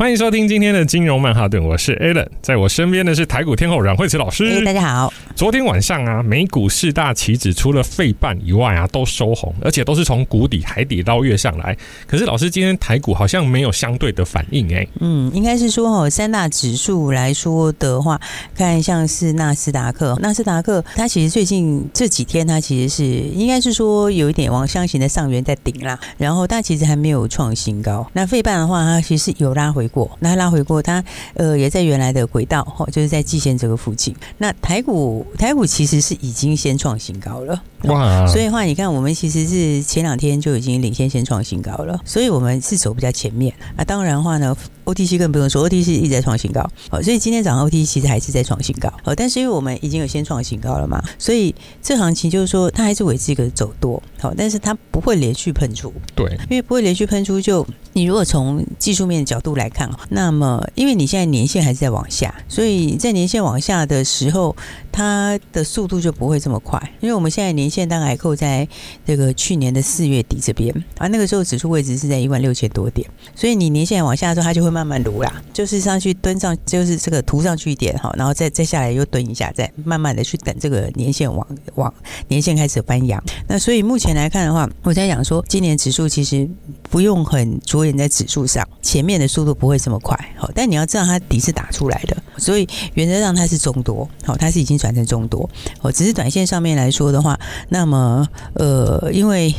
欢迎收听今天的金融曼哈顿，我是 Alan，在我身边的是台股天后阮慧慈老师。Hey, 大家好。昨天晚上啊，美股四大期指除了费半以外啊，都收红，而且都是从谷底海底捞月上来。可是老师，今天台股好像没有相对的反应哎、欸。嗯，应该是说哦，三大指数来说的话，看像是纳斯达克，纳斯达克它其实最近这几天它其实是应该是说有一点往箱型的上缘在顶啦，然后它其实还没有创新高。那费半的话，它其实有拉回。过，那拉回过，它呃也在原来的轨道，哈，就是在季线这个附近。那台股台股其实是已经先创新高了，哇！所以的话，你看我们其实是前两天就已经领先先创新高了，所以我们是走比较前面。啊，当然的话呢，OTC 更不用说，OTC 一直在创新高，哦，所以今天早上 OTC 其实还是在创新高，哦，但是因为我们已经有先创新高了嘛，所以这行情就是说它还是维持一个走多，好，但是它不会连续喷出，对，因为不会连续喷出就。你如果从技术面的角度来看，那么因为你现在年线还是在往下，所以在年线往下的时候，它的速度就不会这么快。因为我们现在年线大概扣在这个去年的四月底这边，啊，那个时候指数位置是在一万六千多点，所以你年线往下的时候，它就会慢慢撸啦，就是上去蹲上，就是这个涂上去一点哈，然后再再下来又蹲一下，再慢慢的去等这个年线往往年线开始翻扬。那所以目前来看的话，我在讲说，今年指数其实不用很着眼。在指数上，前面的速度不会这么快，好，但你要知道它底是打出来的，所以原则上它是中多，好，它是已经转成中多，哦，只是短线上面来说的话，那么呃，因为。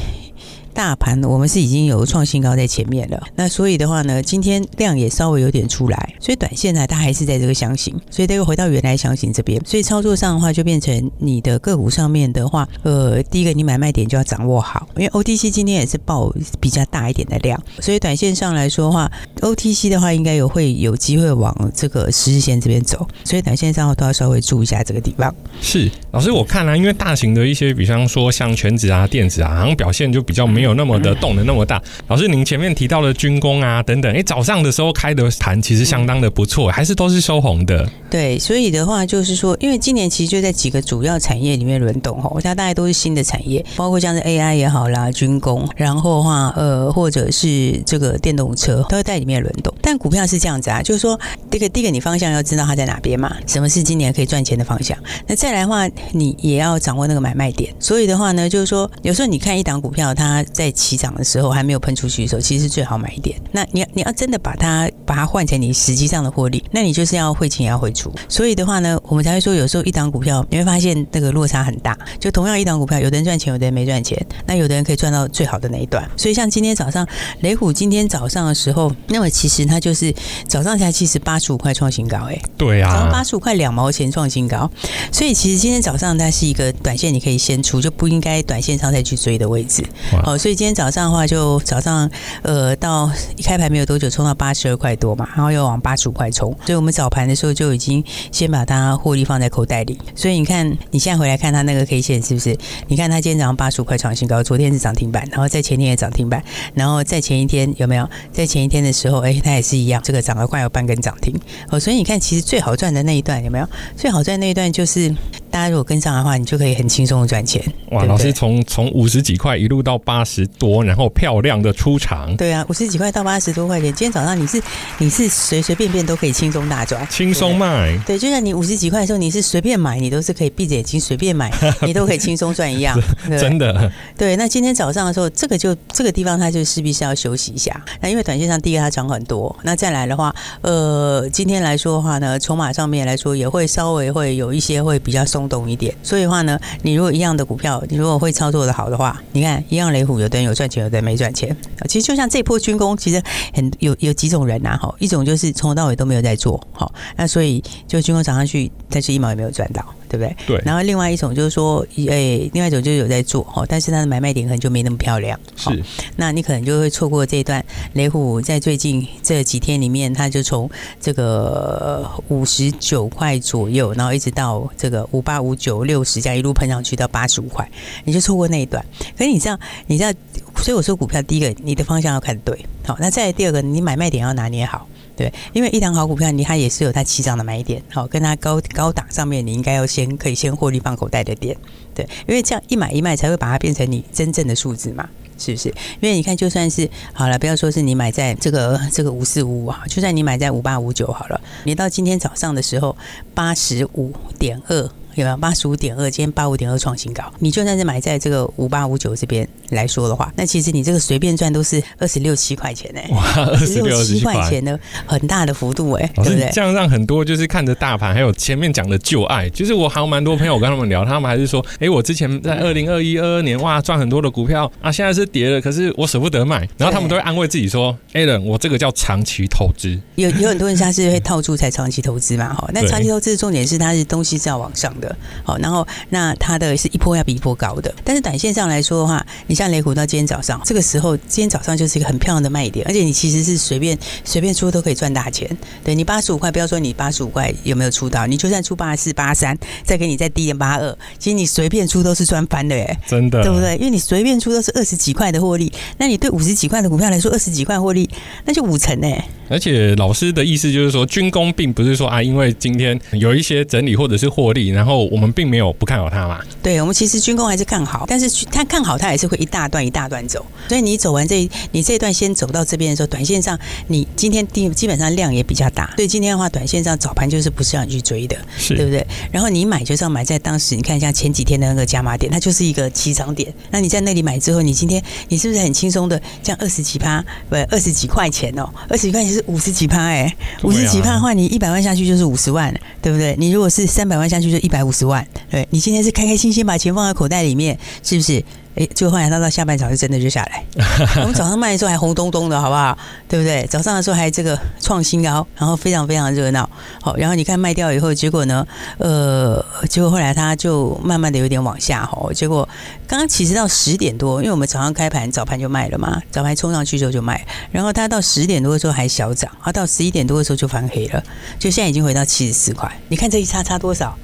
大盘我们是已经有创新高在前面了，那所以的话呢，今天量也稍微有点出来，所以短线呢，它还是在这个箱型，所以它又回到原来箱型这边，所以操作上的话就变成你的个股上面的话，呃，第一个你买卖点就要掌握好，因为 OTC 今天也是报比较大一点的量，所以短线上来说的话，OTC 的话应该有会有机会往这个十日线这边走，所以短线上都要稍微注意一下这个地方。是老师，我看啊，因为大型的一些，比方说像全指啊、电子啊，好像表现就比较没。没有那么的动的那么大，老师，您前面提到的军工啊等等，哎，早上的时候开的盘其实相当的不错，还是都是收红的。对，所以的话就是说，因为今年其实就在几个主要产业里面轮动哈，它大概都是新的产业，包括像是 AI 也好啦，军工，然后的话呃，或者是这个电动车都会在里面轮动。但股票是这样子啊，就是说，这个第一个你方向要知道它在哪边嘛，什么是今年可以赚钱的方向。那再来的话，你也要掌握那个买卖点。所以的话呢，就是说，有时候你看一档股票它。在起涨的时候还没有喷出去的时候，其实是最好买一点。那你要你要真的把它把它换成你实际上的获利，那你就是要汇进也要汇出。所以的话呢，我们才会说有时候一档股票你会发现那个落差很大。就同样一档股票，有的人赚钱，有的人没赚钱。那有的人可以赚到最好的那一段。所以像今天早上雷虎今天早上的时候，那么其实它就是早上才其实八十五块创新高，哎，对啊，八十五块两毛钱创新高。所以其实今天早上它是一个短线你可以先出，就不应该短线上再去追的位置。好，所以今天早上的话，就早上呃到一开盘没有多久，冲到八十二块多嘛，然后又往八十五块冲，所以我们早盘的时候就已经先把它获利放在口袋里。所以你看，你现在回来看它那个 K 线是不是？你看它今天早上八十五块创新高，昨天是涨停板，然后在前天也涨停板，然后在前一天有没有？在前一天的时候，哎，它也是一样，这个涨了快有半根涨停。哦，所以你看，其实最好赚的那一段有没有？最好赚那一段就是大家如果跟上的话，你就可以很轻松的赚钱。哇，老师从从五十几块一路到八十多。然后漂亮的出场，对啊，五十几块到八十多块钱，今天早上你是你是随随便便都可以轻松大赚，轻松卖，对，就像你五十几块的时候，你是随便买，你都是可以闭着眼睛随便买，你都可以轻松赚一样，真的。对，那今天早上的时候，这个就这个地方它就势必是要休息一下。那因为短线上第一个它涨很多，那再来的话，呃，今天来说的话呢，筹码上面来说也会稍微会有一些会比较松动一点。所以的话呢，你如果一样的股票，你如果会操作的好的话，你看一样雷虎有的人有赚钱。有的人没赚钱，其实就像这波军工，其实很有有几种人呐，哈，一种就是从头到尾都没有在做，好，那所以就军工涨上去，但是一毛也没有赚到。对不对？对。然后另外一种就是说，诶，另外一种就是有在做哈，但是它的买卖点可能就没那么漂亮。是。那你可能就会错过这一段。雷虎在最近这几天里面，它就从这个五十九块左右，然后一直到这个五八五九六十，这样一路喷上去到八十五块，你就错过那一段。可是你知道，你知道所以我说股票，第一个你的方向要看对，好，那再第二个，你买卖点要拿捏好。对，因为一档好股票，你它也是有它起涨的买点，好，跟它高高档上面，你应该要先可以先获利放口袋的点，对，因为这样一买一卖才会把它变成你真正的数字嘛，是不是？因为你看，就算是好了，不要说是你买在这个这个五四五五啊，就算你买在五八五九好了，你到今天早上的时候八十五点二。有没有八十五点二？今天八五点二创新高。你就算是买在这个五八五九这边来说的话，那其实你这个随便赚都是二十六七块钱呢。哇，二十六七块钱的很大的幅度哎，对不对？这样让很多就是看着大盘，还有前面讲的旧爱，就是我还有蛮多朋友我跟他们聊，他们还是说，哎，我之前在二零二一二二年哇赚很多的股票啊，现在是跌了，可是我舍不得卖。然后他们都会安慰自己说，Alan，我这个叫长期投资。有有很多人他是会套住才长期投资嘛哈，那长期投资的重点是它是东西是要往上的。好，然后那它的是一波要比一波高的，但是短线上来说的话，你像雷虎到今天早上这个时候，今天早上就是一个很漂亮的卖点，而且你其实是随便随便出都可以赚大钱。对你八十五块，不要说你八十五块有没有出到，你就算出八四、八三，再给你再低点八二，其实你随便出都是赚翻的耶，真的，对不对？因为你随便出都是二十几块的获利，那你对五十几块的股票来说，二十几块获利那就五成呢。而且老师的意思就是说，军工并不是说啊，因为今天有一些整理或者是获利，然后我们并没有不看好它嘛。对，我们其实军工还是看好，但是他看好它也是会一大段一大段走。所以你走完这，你这一段先走到这边的时候，短线上你今天定基本上量也比较大，所以今天的话，短线上早盘就是不是让你去追的，对不对？然后你买就是要买在当时，你看一下前几天的那个加码点，它就是一个起涨点。那你在那里买之后，你今天你是不是很轻松的，这样二十几趴，不二十几块钱哦，二十几块钱是五十几趴哎。五十几趴的话，你一百万下去就是五十万，对不对？你如果是三百万下去就一百五十万，对，你今天是开开心心把钱放在口袋里面，是不是？哎，就后来到到下半场就真的就下来。我们早上卖的时候还红咚咚的，好不好？对不对？早上的时候还这个创新高，然后非常非常热闹。好，然后你看卖掉以后，结果呢？呃，结果后来它就慢慢的有点往下。哈，结果刚刚其实到十点多，因为我们早上开盘早盘就卖了嘛，早盘冲上去之后就卖。然后它到十点多的时候还小涨，它到十一点多的时候就翻黑了，就现在已经回到七十四块。你看这一差差多少？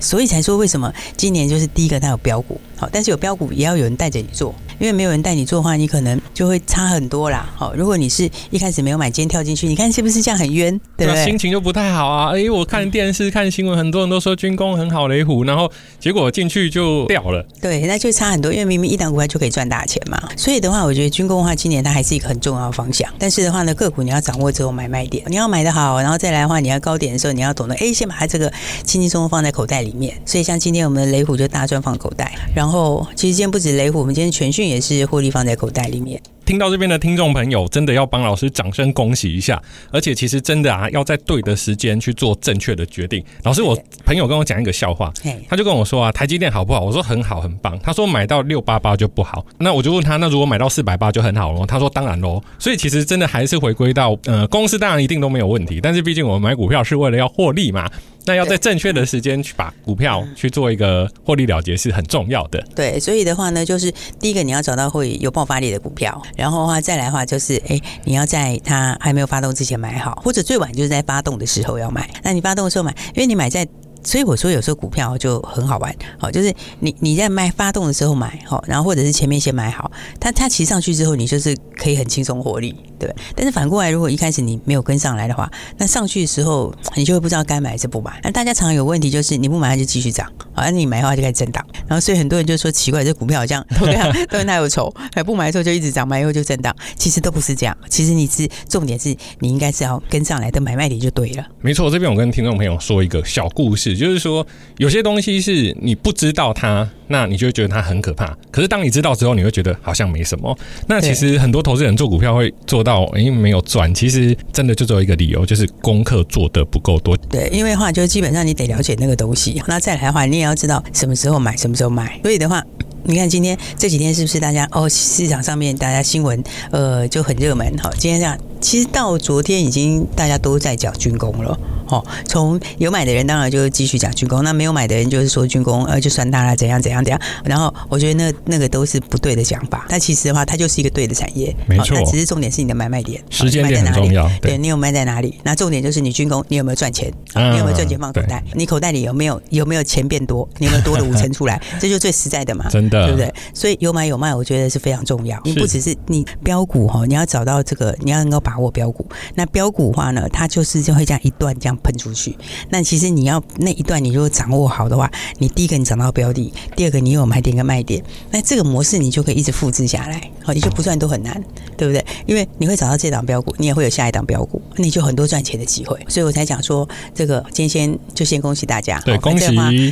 所以才说为什么今年就是第一个它有标股，好，但是有标股也要有人带着你做，因为没有人带你做的话，你可能就会差很多啦。好，如果你是一开始没有买，今天跳进去，你看是不是这样很冤？对不对？心情就不太好啊。哎，我看电视看新闻，很多人都说军工很好，雷虎，然后结果进去就掉了。对，那就差很多，因为明明一档股票就可以赚大钱嘛。所以的话，我觉得军工的话，今年它还是一个很重要的方向。但是的话呢，个股你要掌握之后买卖点，你要买的好，然后再来的话，你要高点的时候，你要懂得哎，先把它这个轻轻松松放在口袋里面。所以像。今天我们的雷虎就大赚放口袋，然后其实今天不止雷虎，我们今天全讯也是获利放在口袋里面。听到这边的听众朋友，真的要帮老师掌声恭喜一下！而且其实真的啊，要在对的时间去做正确的决定。老师，我朋友跟我讲一个笑话，他就跟我说啊，台积电好不好？我说很好，很棒。他说买到六八八就不好。那我就问他，那如果买到四百八就很好了？他说当然喽。所以其实真的还是回归到，呃，公司当然一定都没有问题，但是毕竟我们买股票是为了要获利嘛。那要在正确的时间去把股票去做一个获利了结是很重要的。对，所以的话呢，就是第一个你要找到会有爆发力的股票，然后的话再来的话就是，哎，你要在它还没有发动之前买好，或者最晚就是在发动的时候要买。那你发动的时候买，因为你买在。所以我说，有时候股票就很好玩，好，就是你你在卖发动的时候买，好，然后或者是前面先买好，它它骑上去之后，你就是可以很轻松获利，对。但是反过来，如果一开始你没有跟上来的话，那上去的时候 你就会不知道该买还是不买。那大家常常有问题就是你不买它就继续涨，好，那你买的话就开始震荡。然后所以很多人就说奇怪，这股票好像都这样，都跟它有仇，还不买的时候就一直涨，买以后就震荡。其实都不是这样，其实你是重点是你应该是要跟上来的买卖点就对了。没错，这边我跟听众朋友说一个小故事。就是说，有些东西是你不知道它，那你就会觉得它很可怕。可是当你知道之后，你会觉得好像没什么。那其实很多投资人做股票会做到，因为没有赚。其实真的就只有一个理由，就是功课做的不够多。对，因为的话就基本上你得了解那个东西。那再来的话，你也要知道什么时候买，什么时候卖。所以的话。你看今天这几天是不是大家哦，市场上面大家新闻呃就很热门哈，今天这样其实到昨天已经大家都在讲军工了。哦，从有买的人当然就继续讲军工，那没有买的人就是说军工呃就算他了怎样怎样怎样。然后我觉得那那个都是不对的讲法。但其实的话，它就是一个对的产业，没错。那只是重点是你的买卖点，时间点很重要。对，对你有卖在哪里？那重点就是你军工，你有没有赚钱？你有没有赚钱放口袋？你口袋里有没有有没有钱变多？你有没有多了五成出来？这就最实在的嘛，真的，对不对？所以有买有卖，我觉得是非常重要。你不只是你标股哈，你要找到这个，你要能够把握标股。那标股的话呢，它就是就会这样一段这样喷出去。那其实你要那一段，你如果掌握好的话，你第一个你找到标的，第二个你有买点跟卖点，那这个模式你就可以一直复制下来，好，你就不算都很难，对不对？因为你会找到这档标股，你也会有下一档标股，你就很多赚钱的机会。所以我才讲说，这个今天先就先恭喜大家，对，恭喜，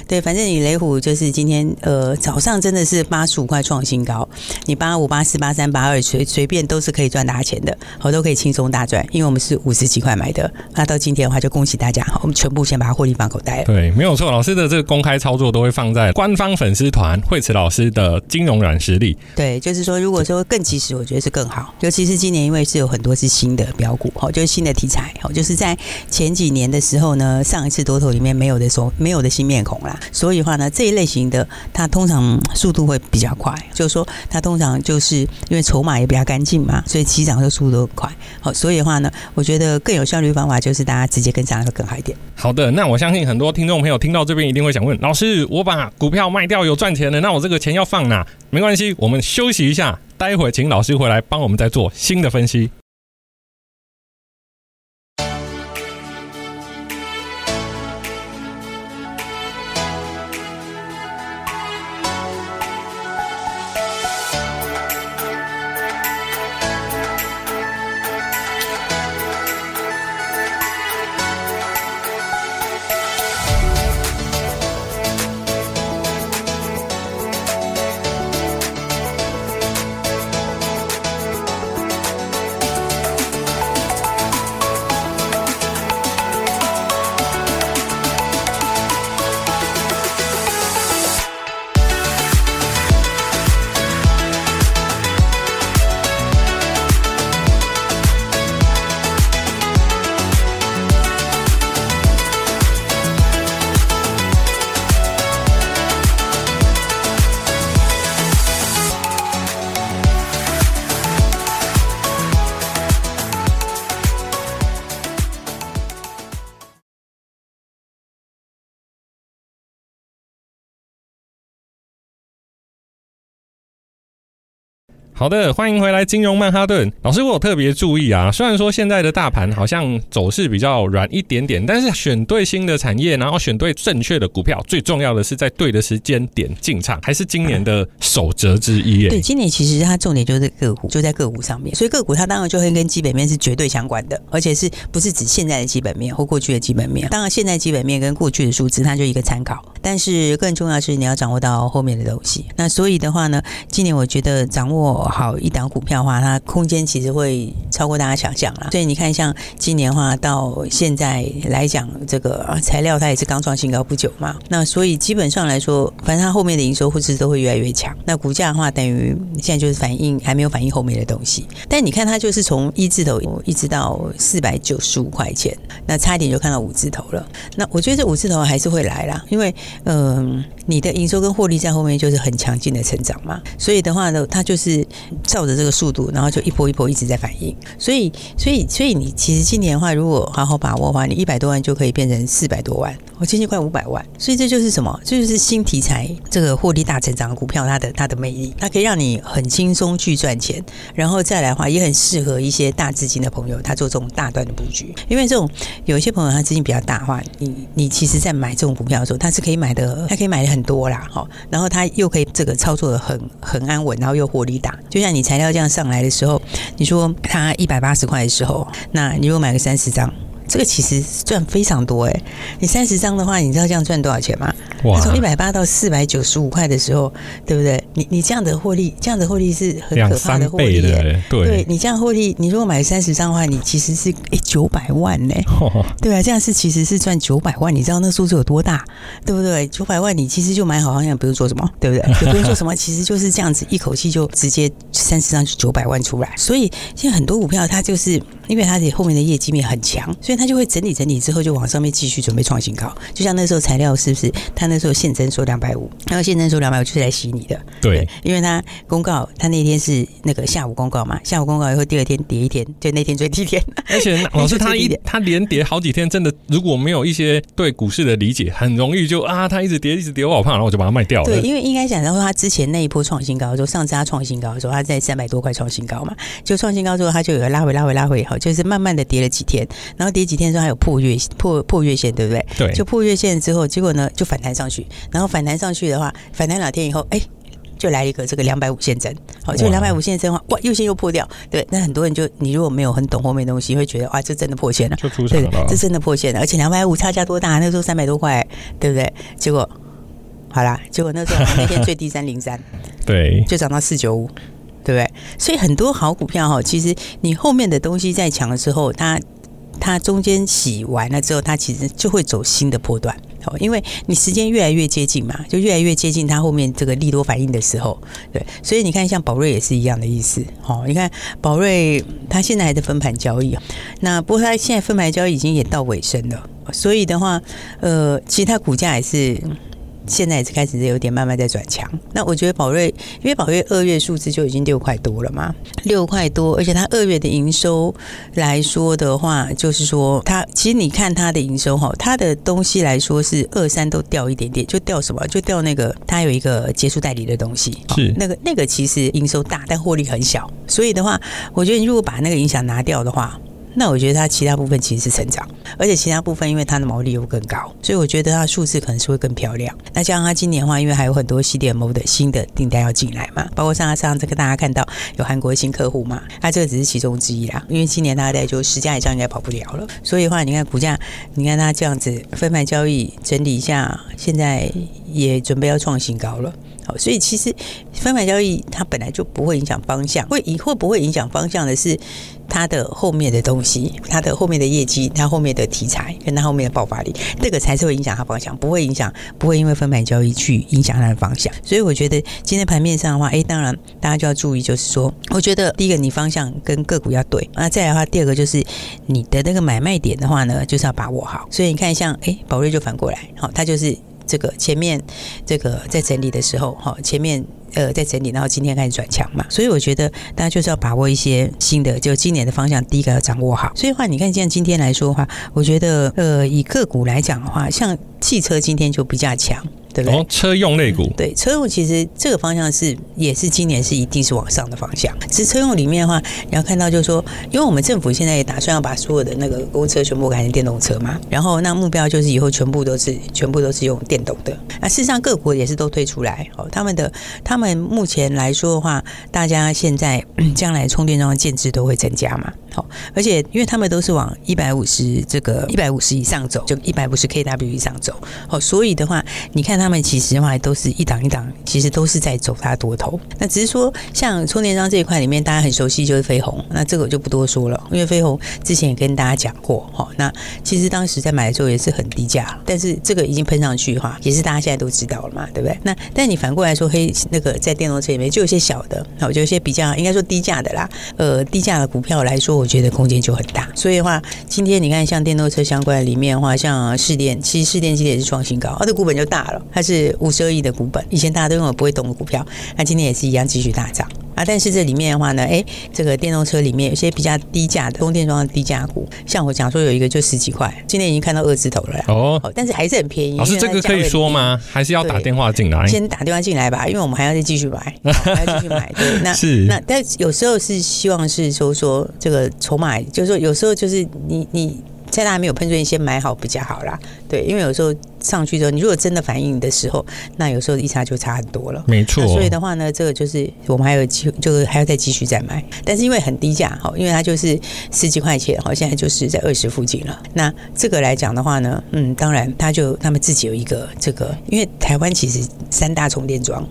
对，反正你雷虎就是今天呃早上真的是八十五块创新高，你八五八四八三八二随随便都是可以赚大钱的，好，都可以轻松大赚，因为我们是五十几块买的，那到今天的话就恭喜大家，好，我们全部先把它获利放口袋了。对，没有错，老师的这个公开操作都会放在官方粉丝团惠慈老师的金融软实力。对，就是说，如果说更及时，我觉得是更好。尤其是今年，因为是有很多是新的标股，好，就是新的题材，好，就是在前几年的时候呢，上一次多头里面没有的时候，没有的新面孔啦。所以的话呢，这一类型的它通常速度度会比较快，就是说它通常就是因为筹码也比较干净嘛，所以起涨的速度都很快。好，所以的话呢，我觉得更有效率的方法就是大家直接跟上会更好一点。好的，那我相信很多听众朋友听到这边一定会想问老师：我把股票卖掉有赚钱了，那我这个钱要放哪？没关系，我们休息一下，待会请老师回来帮我们再做新的分析。好的，欢迎回来，金融曼哈顿老师，我有特别注意啊。虽然说现在的大盘好像走势比较软一点点，但是选对新的产业，然后选对正确的股票，最重要的是在对的时间点进场，还是今年的守则之一。对，今年其实它重点就是个股，就在个股上面，所以个股它当然就会跟基本面是绝对相关的，而且是不是指现在的基本面或过去的基本面？当然，现在基本面跟过去的数字，它就一个参考，但是更重要的是你要掌握到后面的东西。那所以的话呢，今年我觉得掌握。好一档股票的话，它空间其实会超过大家想象啦。所以你看，像今年的话到现在来讲，这个材料它也是刚创新高不久嘛。那所以基本上来说，反正它后面的营收或是都会越来越强。那股价的话，等于现在就是反映还没有反映后面的东西。但你看它就是从一字头一直到四百九十五块钱，那差一点就看到五字头了。那我觉得这五字头还是会来啦，因为、嗯，你的营收跟获利在后面就是很强劲的成长嘛。所以的话呢，它就是。照着这个速度，然后就一波一波一直在反应，所以，所以，所以你其实今年的话，如果好好把握的话，你一百多万就可以变成四百多万，我接近快五百万。所以这就是什么？这就是新题材，这个获利大成长的股票，它的它的魅力，它可以让你很轻松去赚钱。然后再来的话，也很适合一些大资金的朋友，他做这种大段的布局。因为这种有一些朋友他资金比较大的话，你你其实在买这种股票的时候，他是可以买的，他可以买的很多啦，哈。然后他又可以这个操作的很很安稳，然后又获利大，就像你材料这样上来的时候，你说它一百八十块的时候，那你如果买个三十张。这个其实赚非常多哎，你三十张的话，你知道这样赚多少钱吗？哇！从一百八到四百九十五块的时候，对不对？你你这样的获利，这样的获利是很可怕的获利的。对，对你这样获利，你如果买三十张的话，你其实是哎九百万呢。对啊，这样是其实是赚九百万，你知道那数字有多大？对不对？九百万你其实就买好，好像不用做什么，对不对？也不用做什么，其实就是这样子，一口气就直接三十张就九百万出来。所以现在很多股票它就是因为它的后面的业绩面很强，所以它就会整理整理之后就往上面继续准备创新高。就像那时候材料是不是？他那时候现增说两百五，然后现增说两百五就是来洗你的。对，对，因为他公告，他那天是那个下午公告嘛，下午公告以后第二天跌一天，就那天最低点。而且老师他一他连跌好几天，真的如果没有一些对股市的理解，很容易就啊，他一直跌一直跌，我好怕，然后我就把它卖掉了。对，因为应该讲，然后他之前那一波创新高的时候，上次他创新高的时候，他在三百多块创新高嘛，就创新高之后，他就有个拉回拉回拉回以后，就是慢慢的跌了几天，然后跌几天之后还有破月破破月线，对不对？对，就破月线之后，结果呢就反弹上去，然后反弹上去的话，反弹两天以后，哎。就来一个这个两百五线增，好，就两百五线增的话，哇，又线又破掉，对，那很多人就你如果没有很懂后面东西，会觉得哇，这真的破线了，就出场了，对，这真的破线了，而且两百五差价多大？那时候三百多块，对不对？结果好啦，结果那时候那天最低三零三，对，就涨到四九五，对不对？所以很多好股票哈，其实你后面的东西在强的时候，它它中间洗完了之后，它其实就会走新的波段。因为你时间越来越接近嘛，就越来越接近它后面这个利多反应的时候，对，所以你看像宝瑞也是一样的意思。好，你看宝瑞它现在还在分盘交易，那不过它现在分盘交易已经也到尾声了，所以的话，呃，其实它股价也是。现在也是开始有点慢慢在转强。那我觉得宝瑞，因为宝瑞二月数字就已经六块多了嘛，六块多，而且它二月的营收来说的话，就是说它其实你看它的营收哈，它的东西来说是二三都掉一点点，就掉什么？就掉那个它有一个结束代理的东西，是那个那个其实营收大，但获利很小。所以的话，我觉得你如果把那个影响拿掉的话。那我觉得它其他部分其实是成长，而且其他部分因为它的毛利又更高，所以我觉得它的数字可能是会更漂亮。那加上它今年的话，因为还有很多 C D M 的新的订单要进来嘛，包括上上这个大家看到有韩国的新客户嘛，它这个只是其中之一啦。因为今年大概就十家以上应该跑不了了，所以的话，你看股价，你看它这样子分盘交易整理一下，现在也准备要创新高了。好，所以其实分盘交易它本来就不会影响方向，会以会不会影响方向的是它的后面的东西，它的后面的业绩，它后面的题材跟它后面的爆发力，这个才是会影响它方向，不会影响，不会因为分盘交易去影响它的方向。所以我觉得今天盘面上的话，哎，当然大家就要注意，就是说，我觉得第一个你方向跟个股要对，那再来的话，第二个就是你的那个买卖点的话呢，就是要把握好。所以你看像哎，宝瑞就反过来，好，它就是。这个前面这个在整理的时候，哈，前面呃在整理，然后今天开始转强嘛，所以我觉得大家就是要把握一些新的，就今年的方向，第一个要掌握好。所以的话，你看像今天来说的话，我觉得呃以个股来讲的话，像汽车今天就比较强。对不对？哦，车用类股，嗯，对，车用其实这个方向是也是今年是一定是往上的方向。其实车用里面的话，你要看到就是说，因为我们政府现在也打算要把所有的那个公车全部改成电动车嘛，然后那目标就是以后全部都是全部都是用电动的。那事实上各国也是都推出来哦，他们的他们目前来说的话，大家现在将来充电桩的建制都会增加嘛。好，而且因为他们都是往一百五十这个一百五十以上走，就一百五十 kW 以上走。好，所以的话，你看他们其实的话都是一档一档，其实都是在走它多头。那只是说，像充电桩这一块里面，大家很熟悉就是飞鸿，那这个我就不多说了，因为飞鸿之前也跟大家讲过。好，那其实当时在买的时候也是很低价，但是这个已经喷上去的话，也是大家现在都知道了嘛，对不对？那但你反过来说，黑那个在电动车里面就有些小的，好，就有些比较应该说低价的啦，呃，低价的股票来说，我觉得空间就很大，所以的话，今天你看像电动车相关里面的话，像试电，其实试电今天也是创新高，它的股本就大了，它是五十二亿的股本，以前大家都用我不会动的股票，那今天也是一样继续大涨。啊。但是这里面的话呢，哎，这个电动车里面有些比较低价的充电桩的低价股，像我讲说有一个就十几块，今天已经看到二字头了哦，但是还是很便宜。老师，这个可以说吗？还是要打电话进来？先打电话进来吧，因为我们还要再继续买，还要继续买。对，那 是那但有时候是希望是说说这个筹码。就是说，有时候就是你你在它还没有喷出，你先买好比较好啦。对，因为有时候上去之后，你如果真的反应的时候，那有时候一差就差很多了。没错。所以的话呢，这个就是我们还有机会，就是还要再继续再买。但是因为很低价哈，因为它就是十几块钱，好，现在就是在二十附近了。那这个来讲的话呢，嗯，当然他就他们自己有一个这个，因为台湾其实三大充电桩。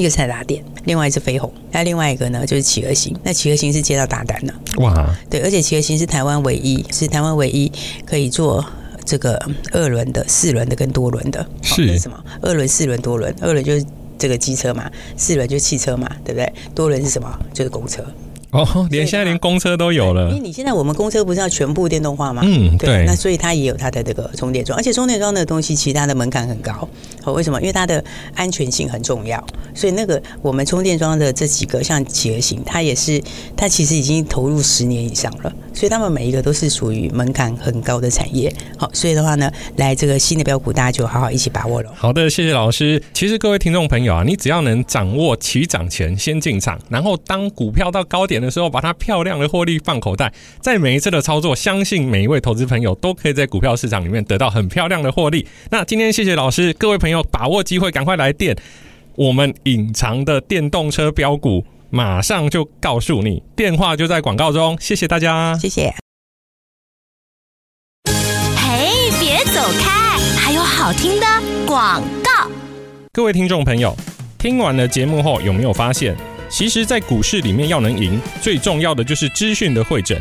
一个是台达电，另外是飞鸿，那另外一个呢就是企鹅星。那企鹅星是接到大单的，哇！对，而且企鹅星是台湾唯一，是台湾唯一可以做这个二轮的、四轮的跟多轮的。是，是什么？二轮、四轮、多轮。二轮就是这个机车嘛，四轮就是汽车嘛，对不对？多轮是什么？就是公车。哦，连现在连公车都有了。因为你现在我们公车不是要全部电动化吗？嗯，对。那所以它也有它的这个充电桩，而且充电桩的东西其实它的门槛很高。哦，为什么？因为它的安全性很重要。所以那个我们充电桩的这几个像企鹅型，它也是它其实已经投入十年以上了。所以他们每一个都是属于门槛很高的产业。好，所以的话呢，来这个新的标股，大家就好好一起把握了。好的，谢谢老师。其实各位听众朋友啊，你只要能掌握起涨前先进场，然后当股票到高点的时候，把它漂亮的获利放口袋，在每一次的操作，相信每一位投资朋友都可以在股票市场里面得到很漂亮的获利。那今天谢谢老师，各位朋友把握机会，赶快来电，我们隐藏的电动车标股。马上就告诉你，电话就在广告中。谢谢大家，谢谢。嘿，别走开，还有好听的广告。各位听众朋友，听完了节目后，有没有发现，其实，在股市里面要能赢，最重要的就是资讯的汇整。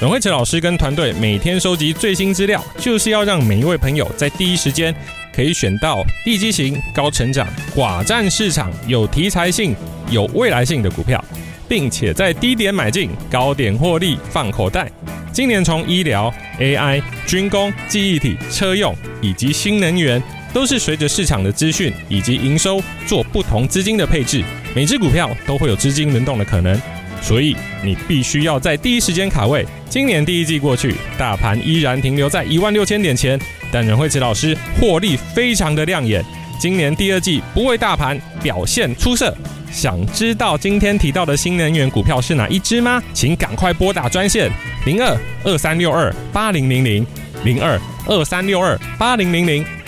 阮慧慈老师跟团队每天收集最新资料，就是要让每一位朋友在第一时间可以选到地基型、高成长、寡占市场、有题材性。有未来性的股票，并且在低点买进，高点获利放口袋。今年从医疗、AI、军工、记忆体、车用以及新能源，都是随着市场的资讯以及营收做不同资金的配置。每只股票都会有资金轮动的可能，所以你必须要在第一时间卡位。今年第一季过去，大盘依然停留在一万六千点前，但任慧慈老师获利非常的亮眼。今年第二季不为大盘表现出色。想知道今天提到的新能源股票是哪一支吗？请赶快拨打专线零二二三六二八零零零零二二三六二八零零零